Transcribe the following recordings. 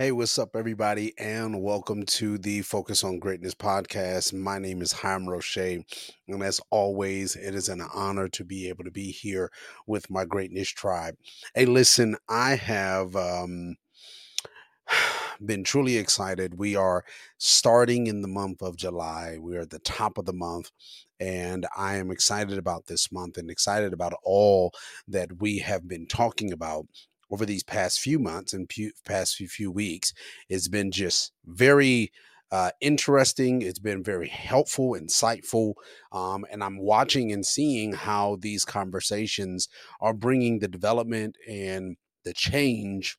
Hey, what's up, everybody, and welcome to the Focus on Greatness podcast. My name is Hiram Roche, and as always, it is an honor to be able to be here with my Greatness tribe. Hey, listen, I have um, been truly excited. We are starting in the month of July, we are at the top of the month. And I am excited about this month and excited about all that we have been talking about over these past few months and past few, few weeks. It's been just very uh, interesting. It's been very helpful, insightful. Um, and I'm watching and seeing how these conversations are bringing the development and the change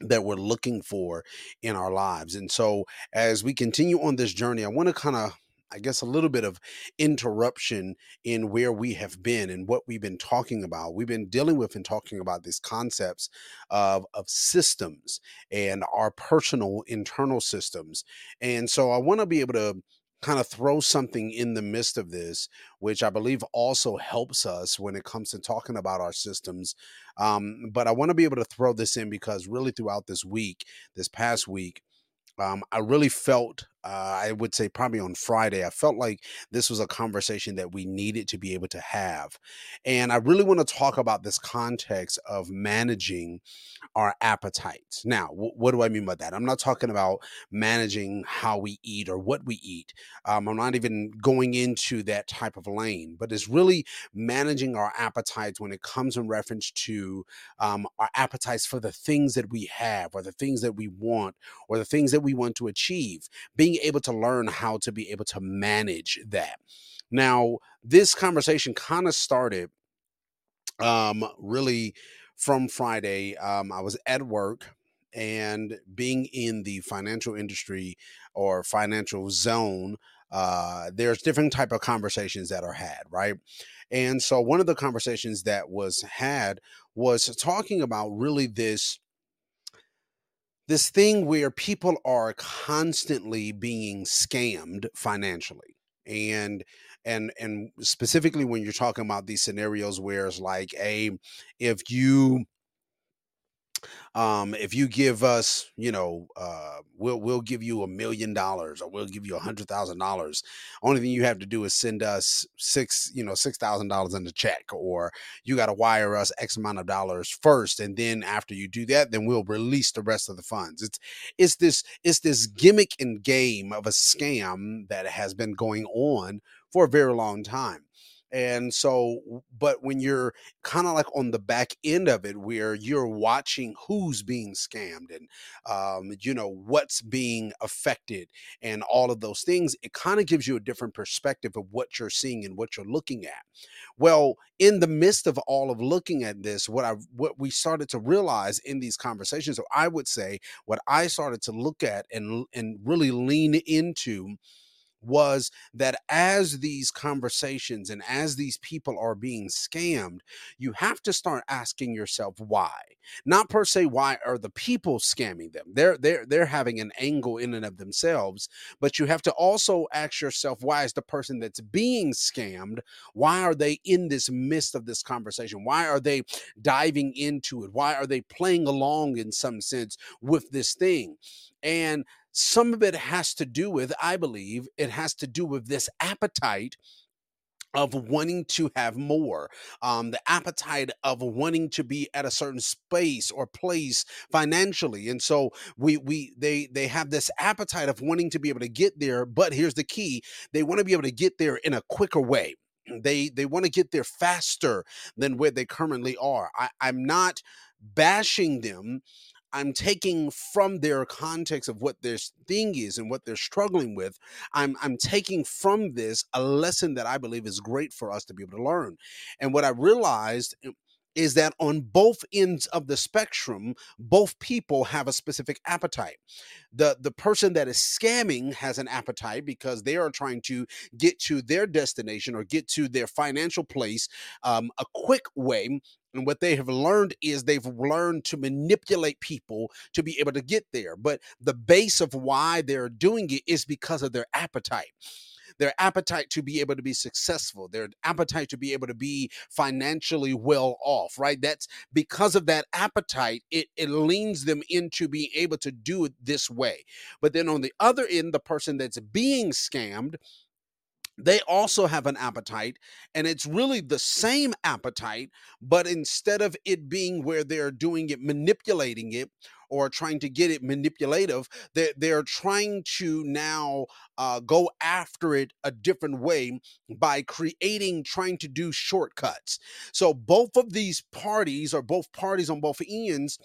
that we're looking for in our lives. And so, as we continue on this journey, I want to kind of I guess, a little bit of interruption in where we have been and what we've been talking about. We've been dealing with and talking about these concepts of, of systems and our personal internal systems. And so I want to be able to kind of throw something in the midst of this, which I believe also helps us when it comes to talking about our systems. Um, but I want to be able to throw this in because really throughout this week, this past week, um, I really felt, uh, I would say probably on Friday, I felt like this was a conversation that we needed to be able to have. And I really want to talk about this context of managing our appetites. Now, w- what do I mean by that? I'm not talking about managing how we eat or what we eat. Um, I'm not even going into that type of lane, but it's really managing our appetites when it comes in reference to um, our appetites for the things that we have or the things that we want or the things that we want to achieve. Being able to learn how to be able to manage that. Now, this conversation kind of started um, really from Friday. Um, I was at work and being in the financial industry or financial zone uh, there's different type of conversations that are had right and so one of the conversations that was had was talking about really this this thing where people are constantly being scammed financially and and and specifically when you're talking about these scenarios where it's like a if you um, if you give us, you know, uh, we'll we'll give you a million dollars or we'll give you a hundred thousand dollars. Only thing you have to do is send us six, you know, six thousand dollars in the check, or you got to wire us X amount of dollars first, and then after you do that, then we'll release the rest of the funds. It's it's this it's this gimmick and game of a scam that has been going on for a very long time. And so, but when you're kind of like on the back end of it, where you're watching who's being scammed and, um, you know, what's being affected and all of those things, it kind of gives you a different perspective of what you're seeing and what you're looking at. Well, in the midst of all of looking at this, what I what we started to realize in these conversations, so I would say, what I started to look at and and really lean into was that as these conversations and as these people are being scammed, you have to start asking yourself why. Not per se why are the people scamming them. They're they're they're having an angle in and of themselves, but you have to also ask yourself why is the person that's being scammed, why are they in this midst of this conversation? Why are they diving into it? Why are they playing along in some sense with this thing? And some of it has to do with, I believe, it has to do with this appetite of wanting to have more um, the appetite of wanting to be at a certain space or place financially and so we we they they have this appetite of wanting to be able to get there but here's the key they want to be able to get there in a quicker way. They they want to get there faster than where they currently are. I, i'm not bashing them I'm taking from their context of what their thing is and what they're struggling with. I'm I'm taking from this a lesson that I believe is great for us to be able to learn. And what I realized eh, is that on both ends of the spectrum, both people have a specific appetite. The the person that is scamming has an appetite because they are trying to get to their destination or get to their financial place um, a quick way and what they have learned is they've learned to manipulate people to be able to get there. But the base of why they're doing it is because of their appetite. Their appetite to be able to be successful, their appetite to be able to be financially well off, right? That's because of that appetite, it, it leans them into being able to do it this way. But then on the other end, the person that's being scammed they also have an appetite and it's really the same appetite but instead of it being where they're doing it manipulating it or trying to get it manipulative they're, they're trying to now uh, go after it a different way by creating trying to do shortcuts. So both of these parties or both parties on both ends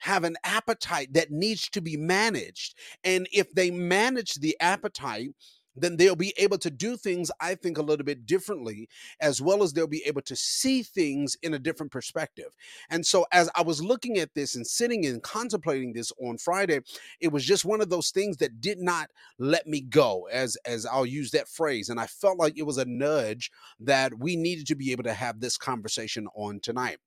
have an appetite that needs to be managed. And if they manage the appetite then they'll be able to do things, I think, a little bit differently, as well as they'll be able to see things in a different perspective. And so, as I was looking at this and sitting and contemplating this on Friday, it was just one of those things that did not let me go, as as I'll use that phrase. And I felt like it was a nudge that we needed to be able to have this conversation on tonight.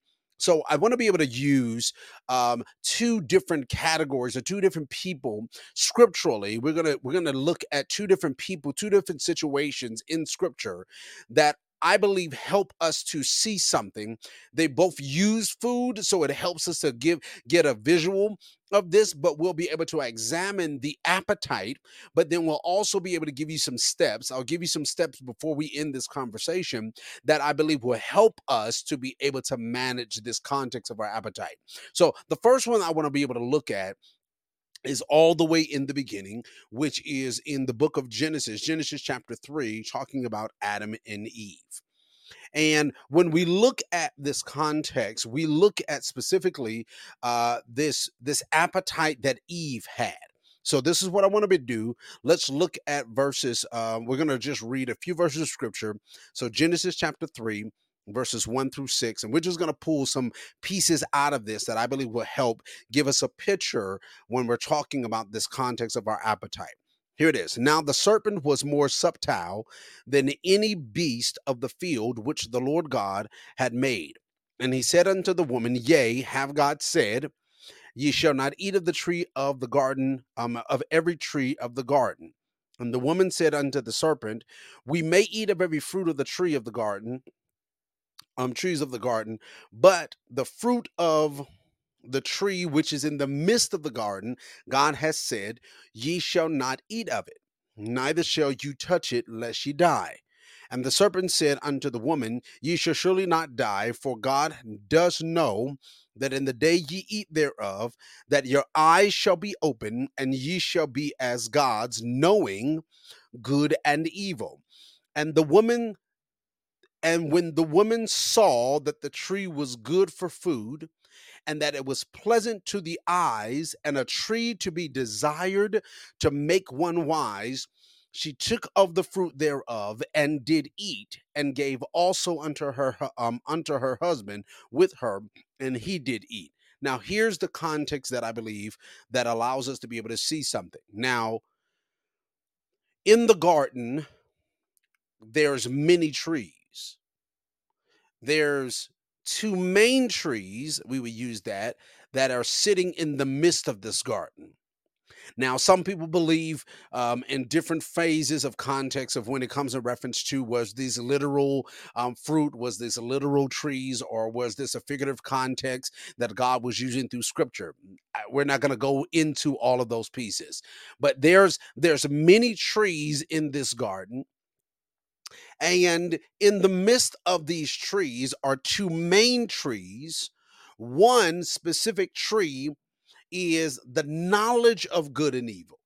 So I want to be able to use um, two different categories or two different people scripturally. We're gonna we're gonna look at two different people, two different situations in Scripture that I believe help us to see something. They both use food, so it helps us to give get a visual of this, but we'll be able to examine the appetite. But then we'll also be able to give you some steps. I'll give you some steps before we end this conversation that I believe will help us to be able to manage this context of our appetite. So the first one I want to be able to look at is all the way in the beginning, which is in the book of Genesis, Genesis chapter 3, talking about Adam and Eve. And when we look at this context, we look at specifically uh, this this appetite that Eve had. So this is what I want to do. Let's look at verses. Uh, we're going to just read a few verses of scripture. So Genesis chapter three, verses one through six. And we're just going to pull some pieces out of this that I believe will help give us a picture when we're talking about this context of our appetite. Here it is. Now the serpent was more subtile than any beast of the field which the Lord God had made. And he said unto the woman, Yea, have God said, Ye shall not eat of the tree of the garden, um, of every tree of the garden. And the woman said unto the serpent, We may eat of every fruit of the tree of the garden, um, trees of the garden, but the fruit of the tree which is in the midst of the garden, God has said, Ye shall not eat of it, neither shall you touch it, lest ye die. And the serpent said unto the woman, Ye shall surely not die, for God does know that in the day ye eat thereof, that your eyes shall be open, and ye shall be as gods, knowing good and evil. And the woman and when the woman saw that the tree was good for food, and that it was pleasant to the eyes, and a tree to be desired to make one wise, she took of the fruit thereof and did eat, and gave also unto her um, unto her husband with her, and he did eat. Now, here's the context that I believe that allows us to be able to see something. Now, in the garden, there's many trees there's two main trees, we would use that, that are sitting in the midst of this garden. Now, some people believe um, in different phases of context of when it comes in reference to was these literal um, fruit, was this literal trees, or was this a figurative context that God was using through Scripture? We're not going to go into all of those pieces, but there's there's many trees in this garden, and in the midst of these trees are two main trees. One specific tree is the knowledge of good and evil.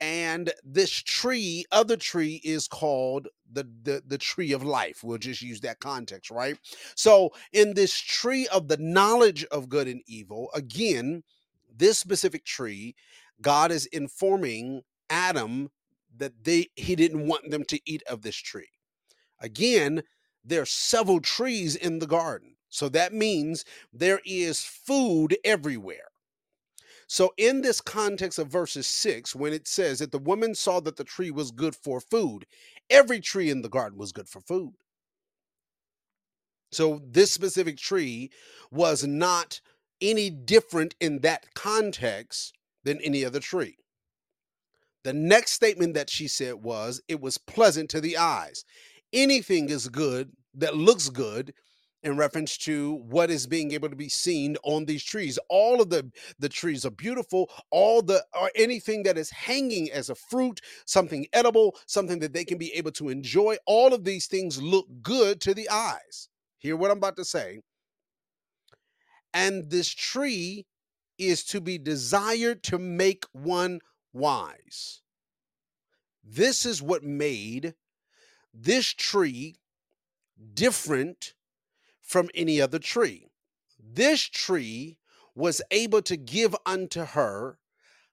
And this tree, other tree, is called the, the, the tree of life. We'll just use that context, right? So, in this tree of the knowledge of good and evil, again, this specific tree, God is informing Adam that they he didn't want them to eat of this tree. Again, there are several trees in the garden. So that means there is food everywhere. So, in this context of verses 6, when it says that the woman saw that the tree was good for food, every tree in the garden was good for food. So, this specific tree was not any different in that context than any other tree. The next statement that she said was, It was pleasant to the eyes. Anything is good that looks good in reference to what is being able to be seen on these trees. All of the the trees are beautiful. All the or anything that is hanging as a fruit, something edible, something that they can be able to enjoy. All of these things look good to the eyes. Hear what I'm about to say. And this tree is to be desired to make one wise. This is what made this tree different from any other tree. This tree was able to give unto her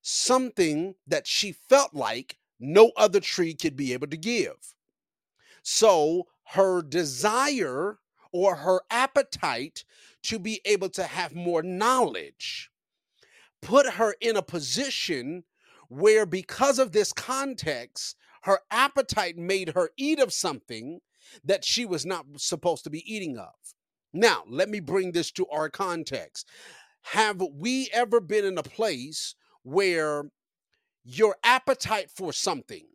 something that she felt like no other tree could be able to give. So her desire or her appetite to be able to have more knowledge put her in a position where, because of this context, her appetite made her eat of something that she was not supposed to be eating of. Now, let me bring this to our context. Have we ever been in a place where your appetite for something,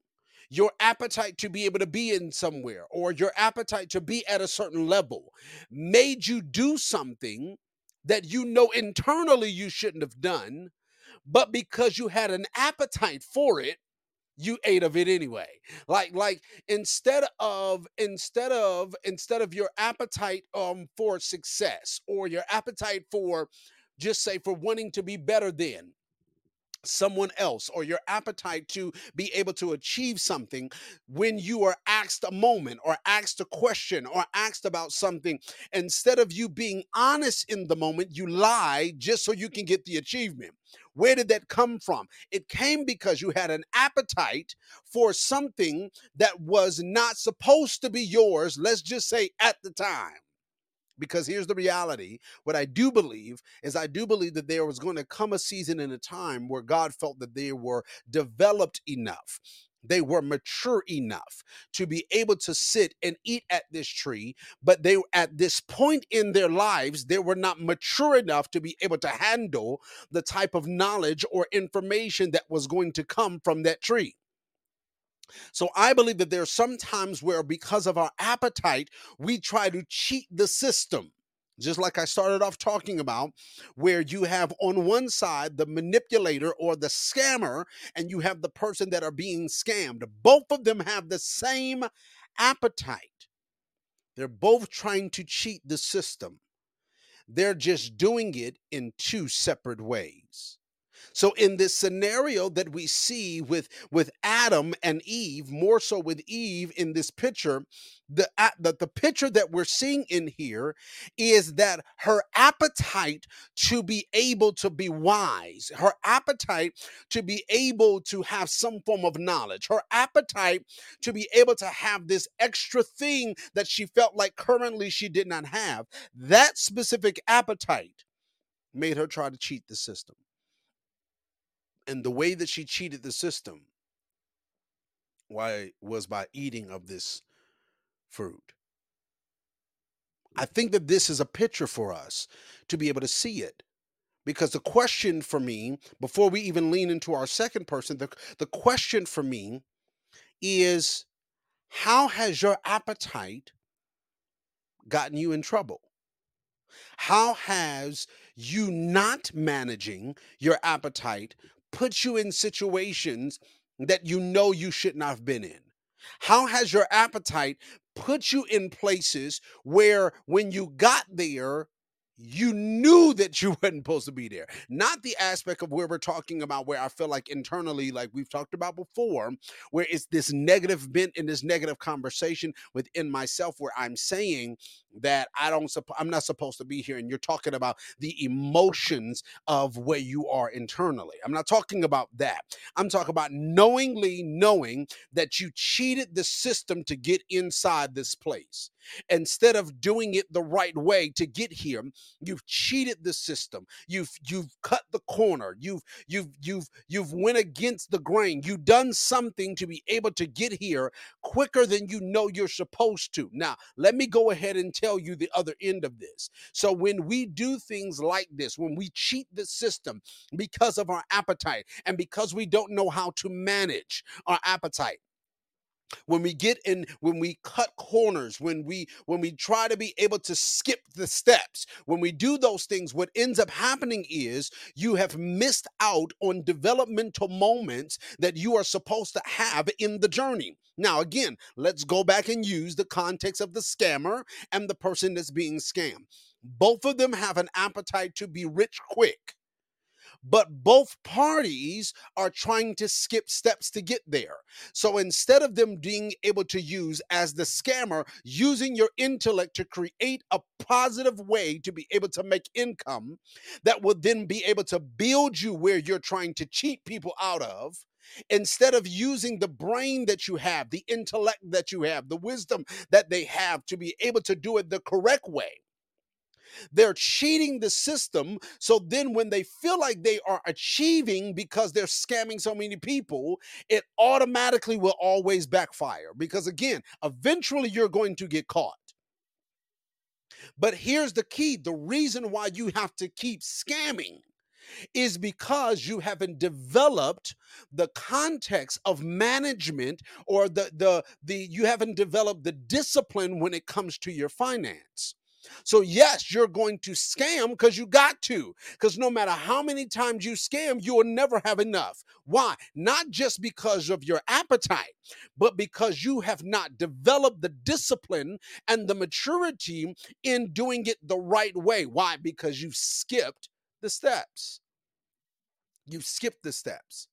your appetite to be able to be in somewhere, or your appetite to be at a certain level made you do something that you know internally you shouldn't have done, but because you had an appetite for it, you ate of it anyway. Like like instead of instead of instead of your appetite um for success or your appetite for just say for wanting to be better than someone else or your appetite to be able to achieve something when you are asked a moment or asked a question or asked about something instead of you being honest in the moment you lie just so you can get the achievement where did that come from? It came because you had an appetite for something that was not supposed to be yours let's just say at the time. Because here's the reality what i do believe is i do believe that there was going to come a season and a time where god felt that they were developed enough they were mature enough to be able to sit and eat at this tree but they at this point in their lives they were not mature enough to be able to handle the type of knowledge or information that was going to come from that tree so I believe that there are some times where, because of our appetite, we try to cheat the system. Just like I started off talking about, where you have on one side the manipulator or the scammer, and you have the person that are being scammed. Both of them have the same appetite. They're both trying to cheat the system. They're just doing it in two separate ways. So in this scenario that we see with with Adam and Eve, more so with Eve in this picture, the the, the picture that we're seeing in here is that her appetite to be able to be wise, her appetite to be able to have some form of knowledge, her appetite to be able to have this extra thing that she felt like currently she did not have, that specific appetite made her try to cheat the system. And the way that she cheated the system why was by eating of this fruit. I think that this is a picture for us to be able to see it because the question for me before we even lean into our second person the, the question for me is how has your appetite gotten you in trouble? How has you not managing your appetite put you in situations that you know you should not have been in? How has your appetite put you in places where when you got there, you knew that you weren't supposed to be there. Not the aspect of where we're talking about where I feel like internally, like we've talked about before, where it's this negative bent in this negative conversation within myself where I'm saying that I don't I'm not supposed to be here. And you're talking about the emotions of where you are internally. I'm not talking about that. I'm talking about knowingly knowing that you cheated the system to get inside this place instead of doing it the right way to get here you've cheated the system. You've you've cut the corner. You've you've you've you've went against the grain. You've done something to be able to get here quicker than you know you're supposed to. Now let me go ahead and tell you the other end of this. So when we do things like this when we cheat the system because of our appetite and because we don't know how to manage our appetite when we get in when we cut corners when we when we try to be able to skip the steps when we do those things what ends up happening is you have missed out on developmental moments that you are supposed to have in the journey. Now again let's go back and use the context of the scammer and the person that's being scammed. Both of them have an appetite to be rich quick but both parties are trying to skip steps to get there. So instead of them being able to use, as the scammer, using your intellect to create a positive way to be able to make income that will then be able to build you where you're trying to cheat people out of, instead of using the brain that you have, the intellect that you have, the wisdom that they have to be able to do it the correct way they're cheating the system. So then, when they feel like they are achieving because they're scamming so many people, it automatically will always backfire. Because again, eventually you're going to get caught. But here's the key the reason why you have to keep scamming is because you haven't developed the context of management or the the the you haven't developed the discipline when it comes to your finance so, yes, you're going to scam because you got to. Because no matter how many times you scam, you will never have enough. Why? Not just because of your appetite, but because you have not developed the discipline and the maturity in doing it the right way. Why? Because you've skipped the steps. You've skipped the steps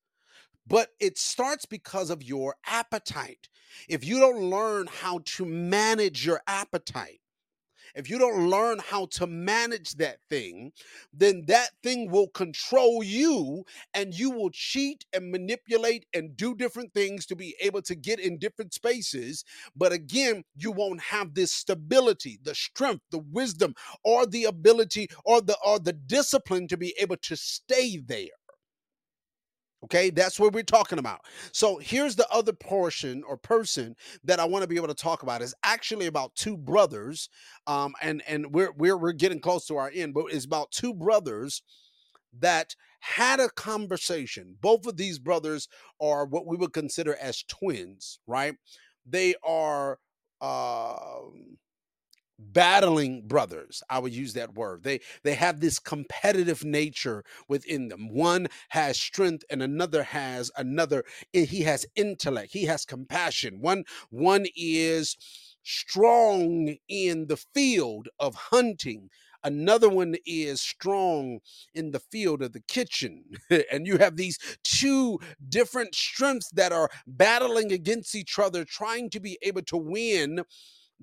but it starts because of your appetite. If you don't learn how to manage your appetite, if you don't learn how to manage that thing, then that thing will control you and you will cheat and manipulate and do different things to be able to get in different spaces. But again, you won't have this stability, the strength, the wisdom, or the ability or the or the discipline to be able to stay there. Okay, that's what we're talking about. So here's the other portion or person that I want to be able to talk about is actually about two brothers, um, and and we're we're we're getting close to our end, but it's about two brothers that had a conversation. Both of these brothers are what we would consider as twins, right? They are. Um, battling brothers i would use that word. They they have this competitive nature within them. One has strength and another has another eh, he has intellect he has compassion. One one is strong in the field of hunting. Another one is strong in the field of the kitchen. And you have these two different strengths that are battling against each other trying to be able to win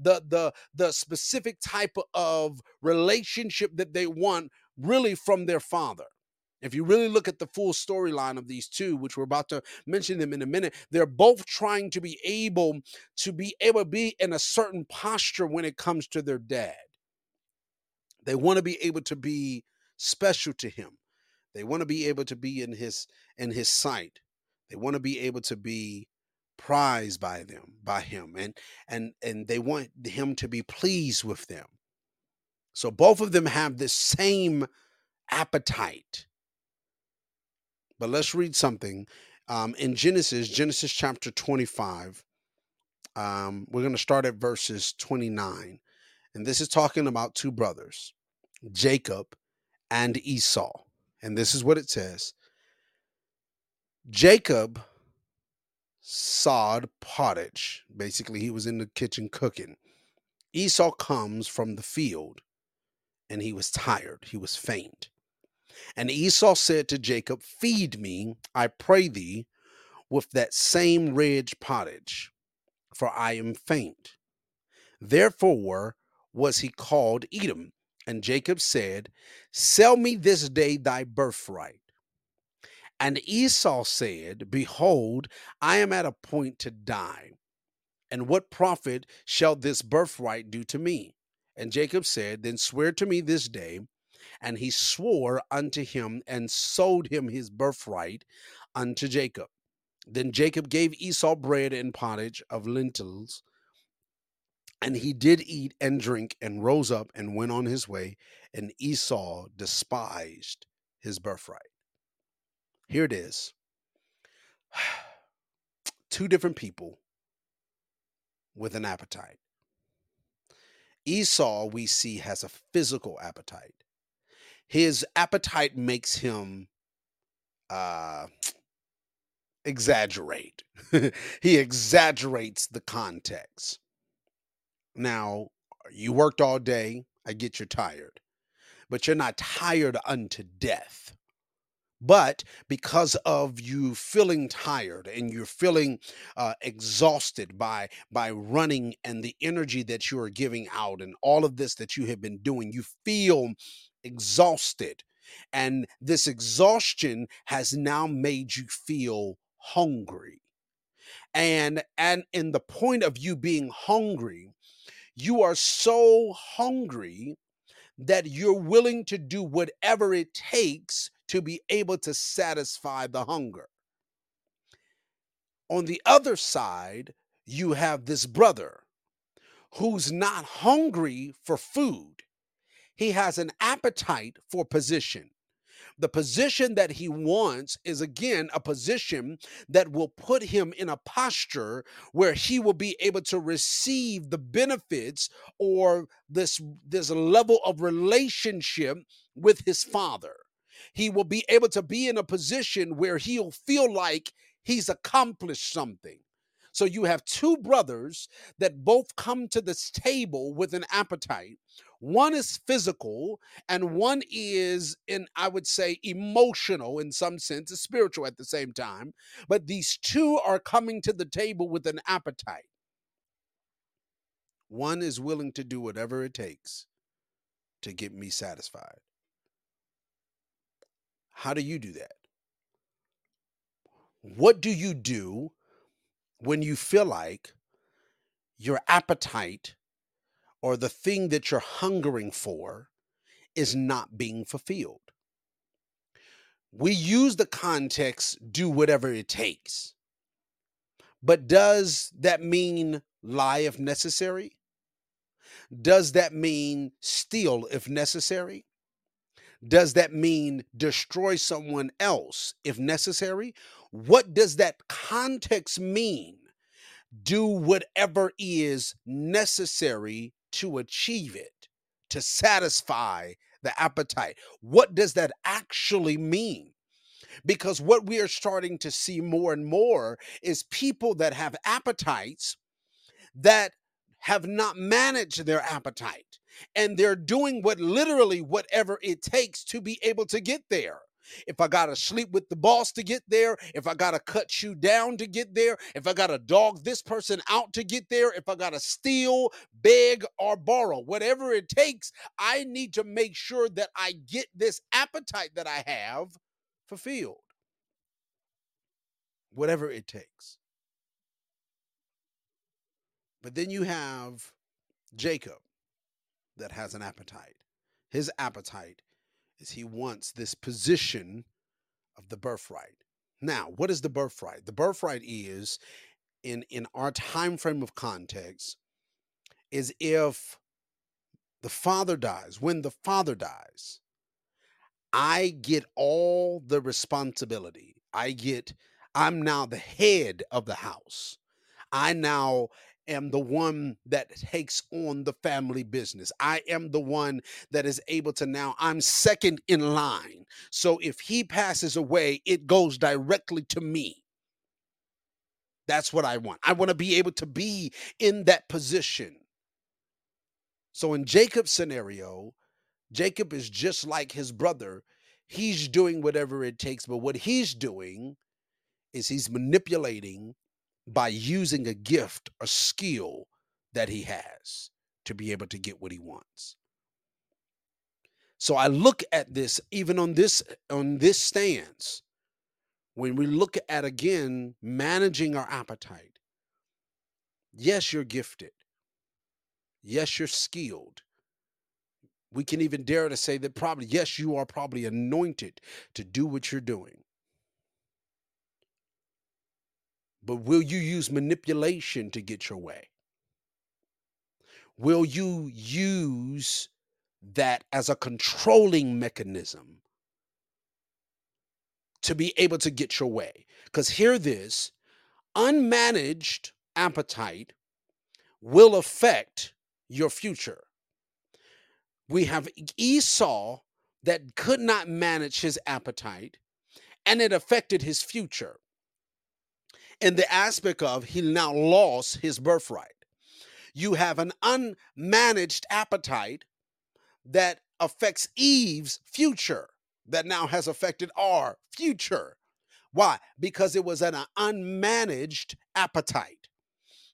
the the the specific type of relationship that they want really from their father. If you really look at the full storyline of these two which we're about to mention them in a minute they're both trying to be able to be able to be in a certain posture when it comes to their dad. They want to be able to be special to him. They want to be able to be in his in his sight. They want to be able to be prized by them by him and and and they want him to be pleased with them. So both of them have the same appetite. But let's read something um, in genesis genesis chapter 25 um, we're going to start at verses 29 and this is talking about two brothers jacob and esau and this is what it says. Jacob sod pottage. Basically, he was in the kitchen cooking. Esau comes from the field and he was tired, he was faint. And Esau said to Jacob, Feed me, I pray thee, with that same red pottage, for I am faint. Therefore was he called Edom. And Jacob said, Sell me this day thy birthright. And Esau said, Behold, I am at a point to die. And what profit shall this birthright do to me? And Jacob said, Then swear to me this day. And he swore unto him and sold him his birthright unto Jacob. Then Jacob gave Esau bread and pottage of lentils. And he did eat and drink and rose up and went on his way. And Esau despised his birthright. Here it is two different people with an appetite. Esau, we see, has a physical appetite. His appetite makes him uh, exaggerate. he exaggerates the context. Now, you worked all day. I get you're tired, but you're not tired unto death. But because of you feeling tired and you're feeling uh, exhausted by by running and the energy that you are giving out and all of this that you have been doing, you feel exhausted, and this exhaustion has now made you feel hungry. And and in the point of you being hungry, you are so hungry that you're willing to do whatever it takes to be able to satisfy the hunger. On the other side, you have this brother who's not hungry for food. He has an appetite for position. The position that he wants is again a position that will put him in a posture where he will be able to receive the benefits or this this level of relationship with his father. He will be able to be in a position where he'll feel like he's accomplished something. So you have two brothers that both come to this table with an appetite. One is physical and one is in I would say emotional in some sense, spiritual at the same time, but these two are coming to the table with an appetite. One is willing to do whatever it takes to get me satisfied. How do you do that? What do you do when you feel like your appetite or the thing that you're hungering for is not being fulfilled. We use the context, do whatever it takes. But does that mean lie if necessary? Does that mean steal if necessary? Does that mean destroy someone else if necessary? What does that context mean? Do whatever is necessary to achieve it, to satisfy the appetite. What does that actually mean? Because what we are starting to see more and more is people that have appetites that have not managed their appetite and they're doing what literally whatever it takes to be able to get there if I got to sleep with the boss to get there, if I got to cut you down to get there, if I got to dog this person out to get there, if I got to steal, beg, or borrow, whatever it takes, I need to make sure that I get this appetite that I have fulfilled. Whatever it takes. But then you have Jacob that has an appetite. His appetite is he wants this position of the birthright. Now, what is the birthright? The birthright is in in our time frame of context is if the father dies, when the father dies, I get all the responsibility. I get I'm now the head of the house. I now am the one that takes on the family business. I am the one that is able to now, I'm second in line. So if he passes away, it goes directly to me. That's what I want. I want to be able to be in that position. So in Jacob's scenario, Jacob is just like his brother. He's doing whatever it takes, but what he's doing is he's manipulating by using a gift, a skill that he has to be able to get what he wants. So I look at this even on this on this stance when we look at again managing our appetite. Yes, you're gifted. Yes, you're skilled. We can even dare to say that probably, yes, you are probably anointed to do what you're doing. But will you use manipulation to get your way? Will you use that as a controlling mechanism to be able to get your way? Because hear this unmanaged appetite will affect your future. We have Esau that could not manage his appetite, and it affected his future. In the aspect of he now lost his birthright. You have an unmanaged appetite that affects Eve's future, that now has affected our future. Why? Because it was an unmanaged appetite.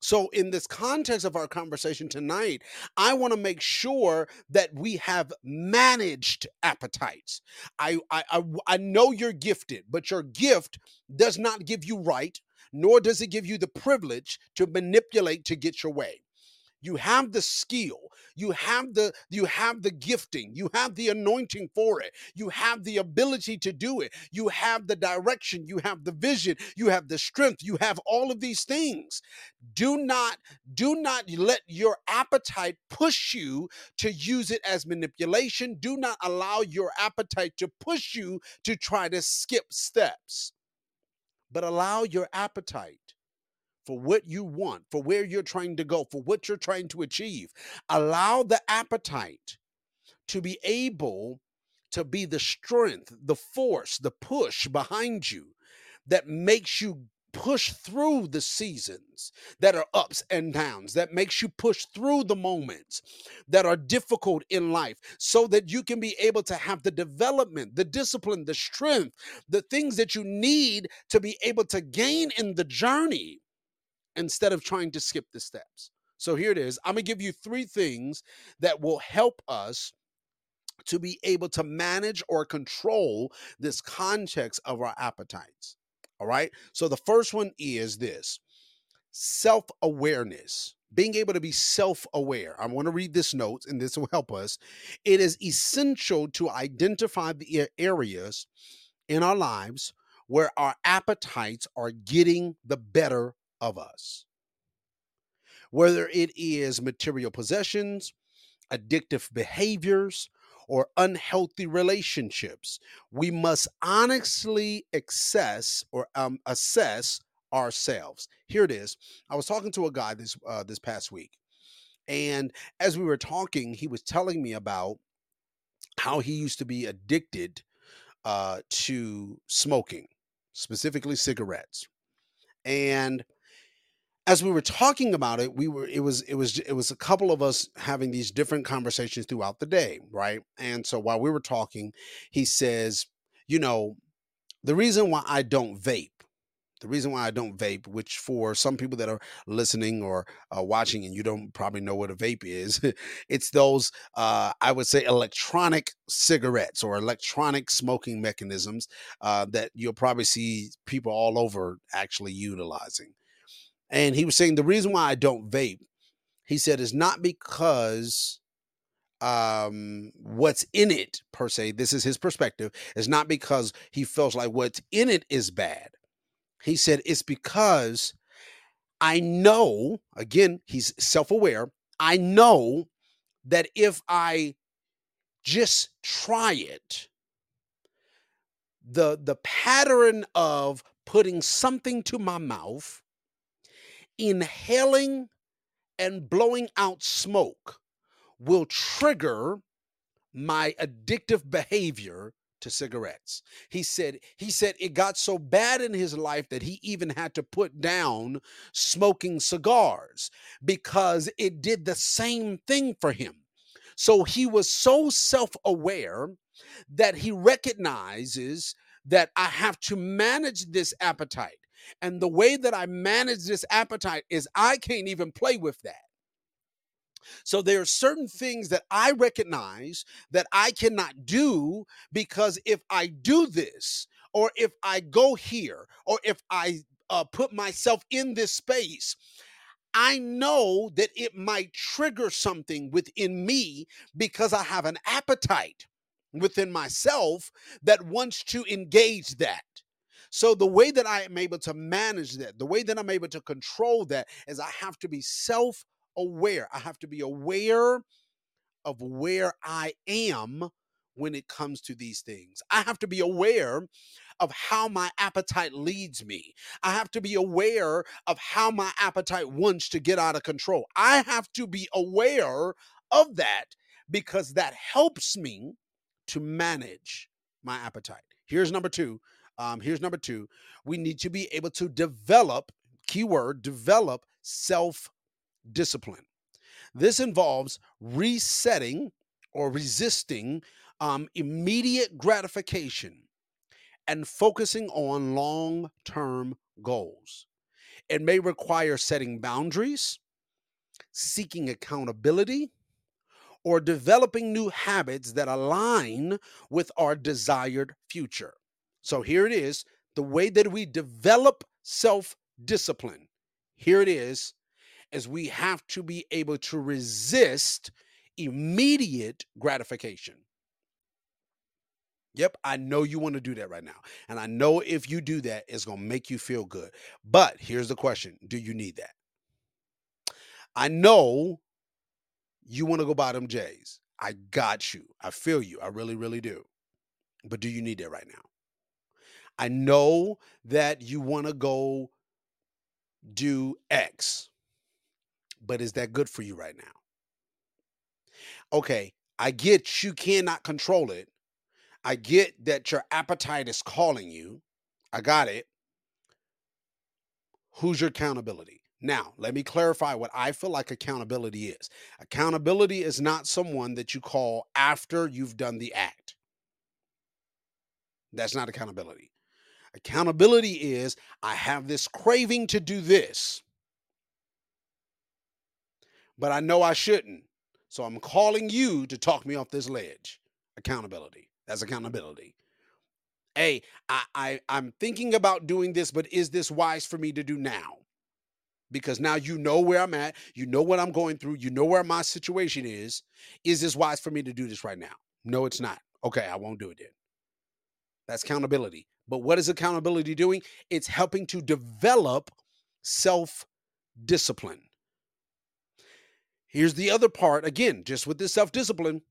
So, in this context of our conversation tonight, I want to make sure that we have managed appetites. I, I, I, I know you're gifted, but your gift does not give you right, nor does it give you the privilege to manipulate to get your way. You have the skill you have the you have the gifting you have the anointing for it you have the ability to do it you have the direction you have the vision you have the strength you have all of these things. Do not do not let your appetite push you to use it as manipulation. Do not allow your appetite to push you to try to skip steps but allow your appetite for what you want, for where you're trying to go, for what you're trying to achieve. Allow the appetite to be able to be the strength, the force, the push behind you that makes you push through the seasons that are ups and downs, that makes you push through the moments that are difficult in life so that you can be able to have the development, the discipline, the strength, the things that you need to be able to gain in the journey instead of trying to skip the steps. So here it is. I'm going to give you three things that will help us to be able to manage or control this context of our appetites. All right. So the first one is this self awareness. Being able to be self aware. I want to read this note, and this will help us. It is essential to identify the areas in our lives where our appetites are getting the better of us. Whether it is material possessions, addictive behaviors, or unhealthy relationships, we must honestly assess or um, assess ourselves. Here it is. I was talking to a guy this uh, this past week, and as we were talking, he was telling me about how he used to be addicted uh, to smoking, specifically cigarettes, and as we were talking about it we were it was it was it was a couple of us having these different conversations throughout the day right and so while we were talking he says you know the reason why i don't vape the reason why I don't vape, which for some people that are listening or uh, watching and you don't probably know what a vape is, it's those, uh, I would say, electronic cigarettes or electronic smoking mechanisms uh, that you'll probably see people all over actually utilizing. And he was saying the reason why I don't vape, he said, is not because um what's in it per se this is his perspective is not because he feels like what's in it is bad. He said it's because i know again he's self-aware i know that if i just try it the the pattern of putting something to my mouth inhaling and blowing out smoke will trigger my addictive behavior to cigarettes. He said he said it got so bad in his life that he even had to put down smoking cigars because it did the same thing for him. So he was so self-aware that he recognizes that I have to manage this appetite. And the way that I manage this appetite is I can't even play with that. So there are certain things that I recognize that I cannot do because if I do this, or if I go here, or if I uh, put myself in this space, I know that it might trigger something within me because I have an appetite within myself that wants to engage that. So, the way that I am able to manage that, the way that I'm able to control that is I have to be self aware. I have to be aware of where I am when it comes to these things. I have to be aware of how my appetite leads me. I have to be aware of how my appetite wants to get out of control. I have to be aware of that because that helps me to manage my appetite. Here's number two. Um, here's number two. We need to be able to develop, keyword, develop self discipline. This involves resetting or resisting um, immediate gratification and focusing on long term goals. It may require setting boundaries, seeking accountability, or developing new habits that align with our desired future. So here it is the way that we develop self discipline. Here it is is we have to be able to resist immediate gratification. Yep, I know you want to do that right now. And I know if you do that, it's going to make you feel good. But here's the question Do you need that? I know you want to go buy them J's. I got you. I feel you. I really, really do. But do you need that right now? I know that you want to go do X, but is that good for you right now? Okay, I get you cannot control it, I get that your appetite is calling you. I got it. Who's your accountability? Now, let me clarify what I feel like accountability is. Accountability is not someone that you call after you've done the act. That's not accountability. Accountability is I have this craving to do this, but I know I shouldn't. So I'm calling you to talk me off this ledge. Accountability. That's accountability. Hey, I, I I'm thinking about doing this, but is this wise for me to do now? Because now you know where I'm at, you know what I'm going through, you know where my situation is. Is this wise for me to do this right now? No, it's not. Okay, I won't do it then. That's accountability. But what is accountability doing? It's helping to develop self discipline. Here's the other part again, just with this self discipline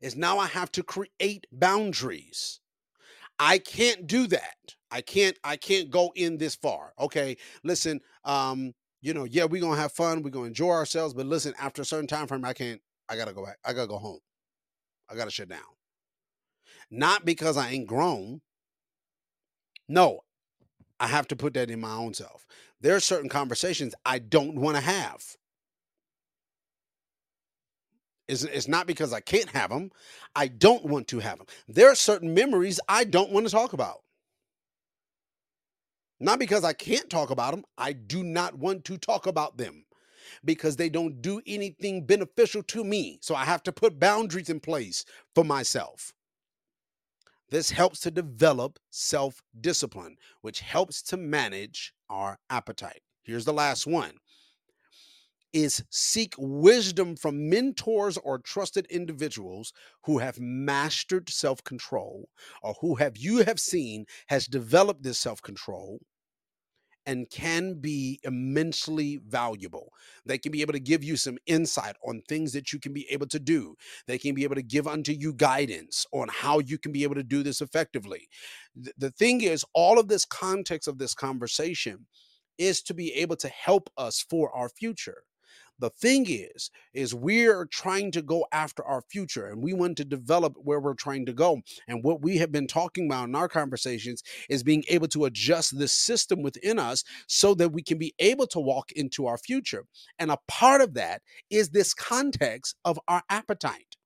is now I have to create boundaries. I can't do that. I can't I can't go in this far. Okay, listen, um, you know, yeah, we're gonna have fun, we're gonna enjoy ourselves, but listen, after a certain time frame, I can't, I gotta go back, I gotta go home. I gotta shut down. Not because I ain't grown. No, I have to put that in my own self. There are certain conversations I don't want to have. It's, it's not because I can't have them. I don't want to have them. There are certain memories I don't want to talk about. Not because I can't talk about them. I do not want to talk about them because they don't do anything beneficial to me. So I have to put boundaries in place for myself. This helps to develop self discipline, which helps to manage our appetite. Here's the last one is seek wisdom from mentors or trusted individuals who have mastered self-control or who have you have seen has developed this self-control and can be immensely valuable. They can be able to give you some insight on things that you can be able to do. They can be able to give unto you guidance on how you can be able to do this effectively. The thing is, all of this context of this conversation is to be able to help us for our future. The thing is, is we're trying to go after our future and we want to develop where we're trying to go. And what we have been talking about in our conversations is being able to adjust the system within us so that we can be able to walk into our future. And a part of that is this context of our appetite.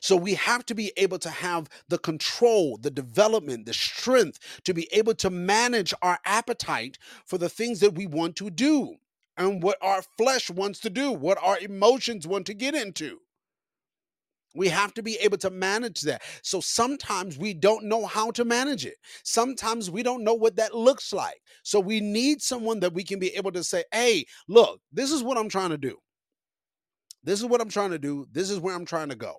So we have to be able to have the control, the development, the strength to be able to manage our appetite for the things that we want to do and what our flesh wants to do, what our emotions want to get into. We have to be able to manage that. So sometimes we don't know how to manage it. Sometimes we don't know what that looks like. So we need someone that we can be able to say, hey, look, this is what I'm trying to do. This is what I'm trying to do. This is where I'm trying to go.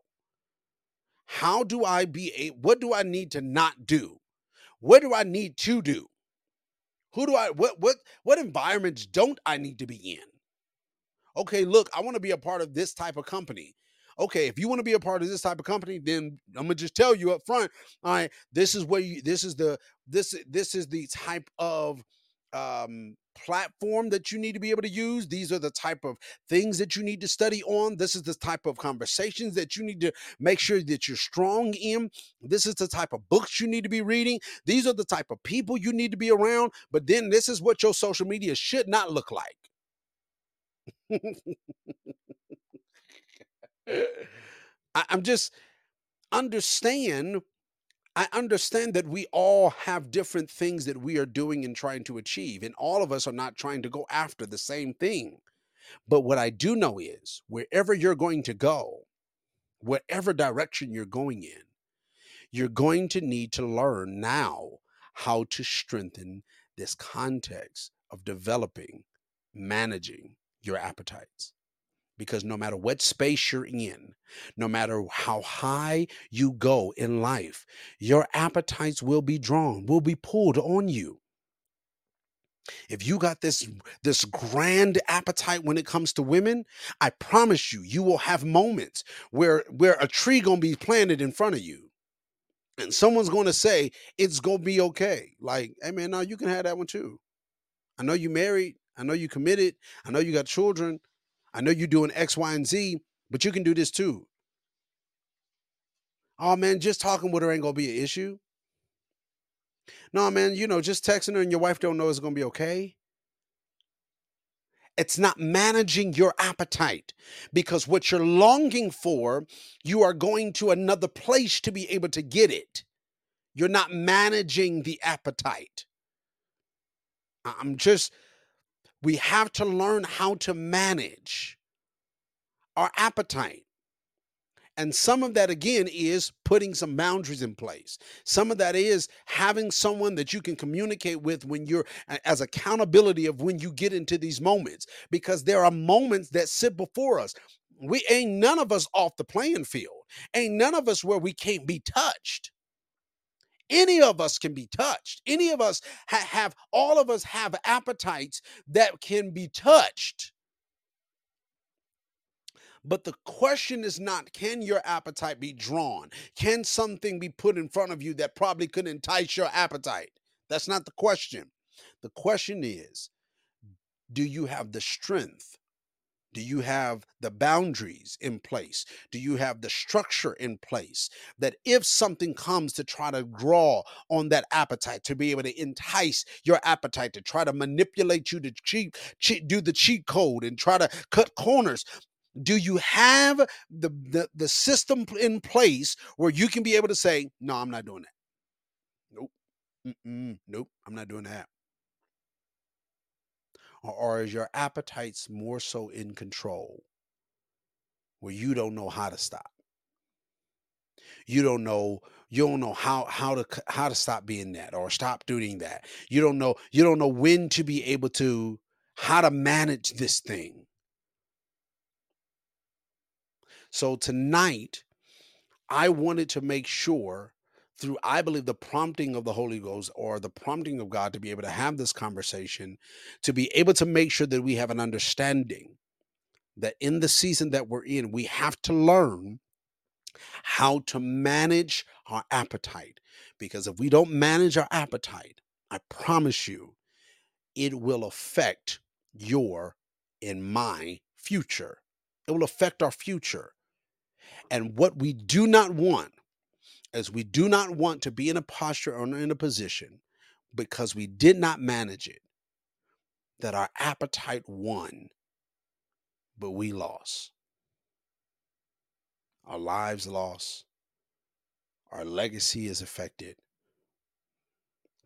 How do I be a what do I need to not do? What do I need to do? Who do I what what what environments don't I need to be in? Okay, look, I want to be a part of this type of company okay, if you want to be a part of this type of company, then I'm gonna just tell you up front. All right, this is where you this is the this this is the type of um platform that you need to be able to use. These are the type of things that you need to study on. This is the type of conversations that you need to make sure that you're strong in. This is the type of books you need to be reading. These are the type of people you need to be around. But then this is what your social media should not look like. I, I'm just understand. I understand that we all have different things that we are doing and trying to achieve, and all of us are not trying to go after the same thing. But what I do know is wherever you're going to go, whatever direction you're going in, you're going to need to learn now how to strengthen this context of developing, managing your appetites because no matter what space you're in, no matter how high you go in life, your appetites will be drawn, will be pulled on you. If you got this this grand appetite when it comes to women, I promise you, you will have moments where where a tree to be planted in front of you. And someone's to say it's to be okay. Like, hey man, no, you can have that one too. I know you married, I know you committed, I know you got children, I know you're doing X, Y, and Z, but you can do this too. Oh man, just talking with her ain't gonna be an issue. No, man, you know, just texting her and your wife don't know it's gonna be okay. It's not managing your appetite because what you're longing for, you are going to another place to be able to get it. You're not managing the appetite. I'm just we have to learn how to manage our appetite. And some of that, again, is putting some boundaries in place. Some of that is having someone that you can communicate with when you're as accountability of when you get into these moments, because there are moments that sit before us. We ain't none of us off the playing field, ain't none of us where we can't be touched any of us can be touched. Any of us ha- have all of us have appetites that can be touched. But the question is not can your appetite be drawn? Can something be put in front of you that probably could entice your appetite? That's not the question. The question is do you have the strength do you have the boundaries in place? Do you have the structure in place that if something comes to try to draw on that appetite, to be able to entice your appetite, to try to manipulate you to cheat, cheat do the cheat code and try to cut corners, do you have the, the the system in place where you can be able to say, "No, I'm not doing that." Nope. Mm-mm, nope. I'm not doing that or is your appetites more so in control? Where you don't know how to stop. You don't know you don't know how how to how to stop being that or stop doing that. You don't know you don't know when to be able to how to manage this thing. So tonight i wanted to make sure through, I believe, the prompting of the Holy Ghost or the prompting of God to be able to have this conversation, to be able to make sure that we have an understanding that in the season that we're in, we have to learn how to manage our appetite. Because if we don't manage our appetite, I promise you, it will affect your and my future. It will affect our future. And what we do not want as we do not want to be in a posture or in a position because we did not manage it that our appetite won, but we lost. Our lives lost. Our legacy is affected.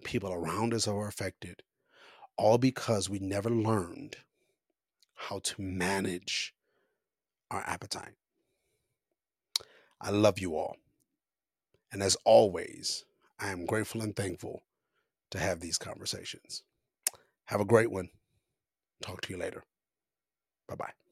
People around us are affected, all because we never learned how to manage our appetite. I love you all. And as always, I am grateful and thankful to have these conversations. Have a great one. Talk to you later. Bye bye.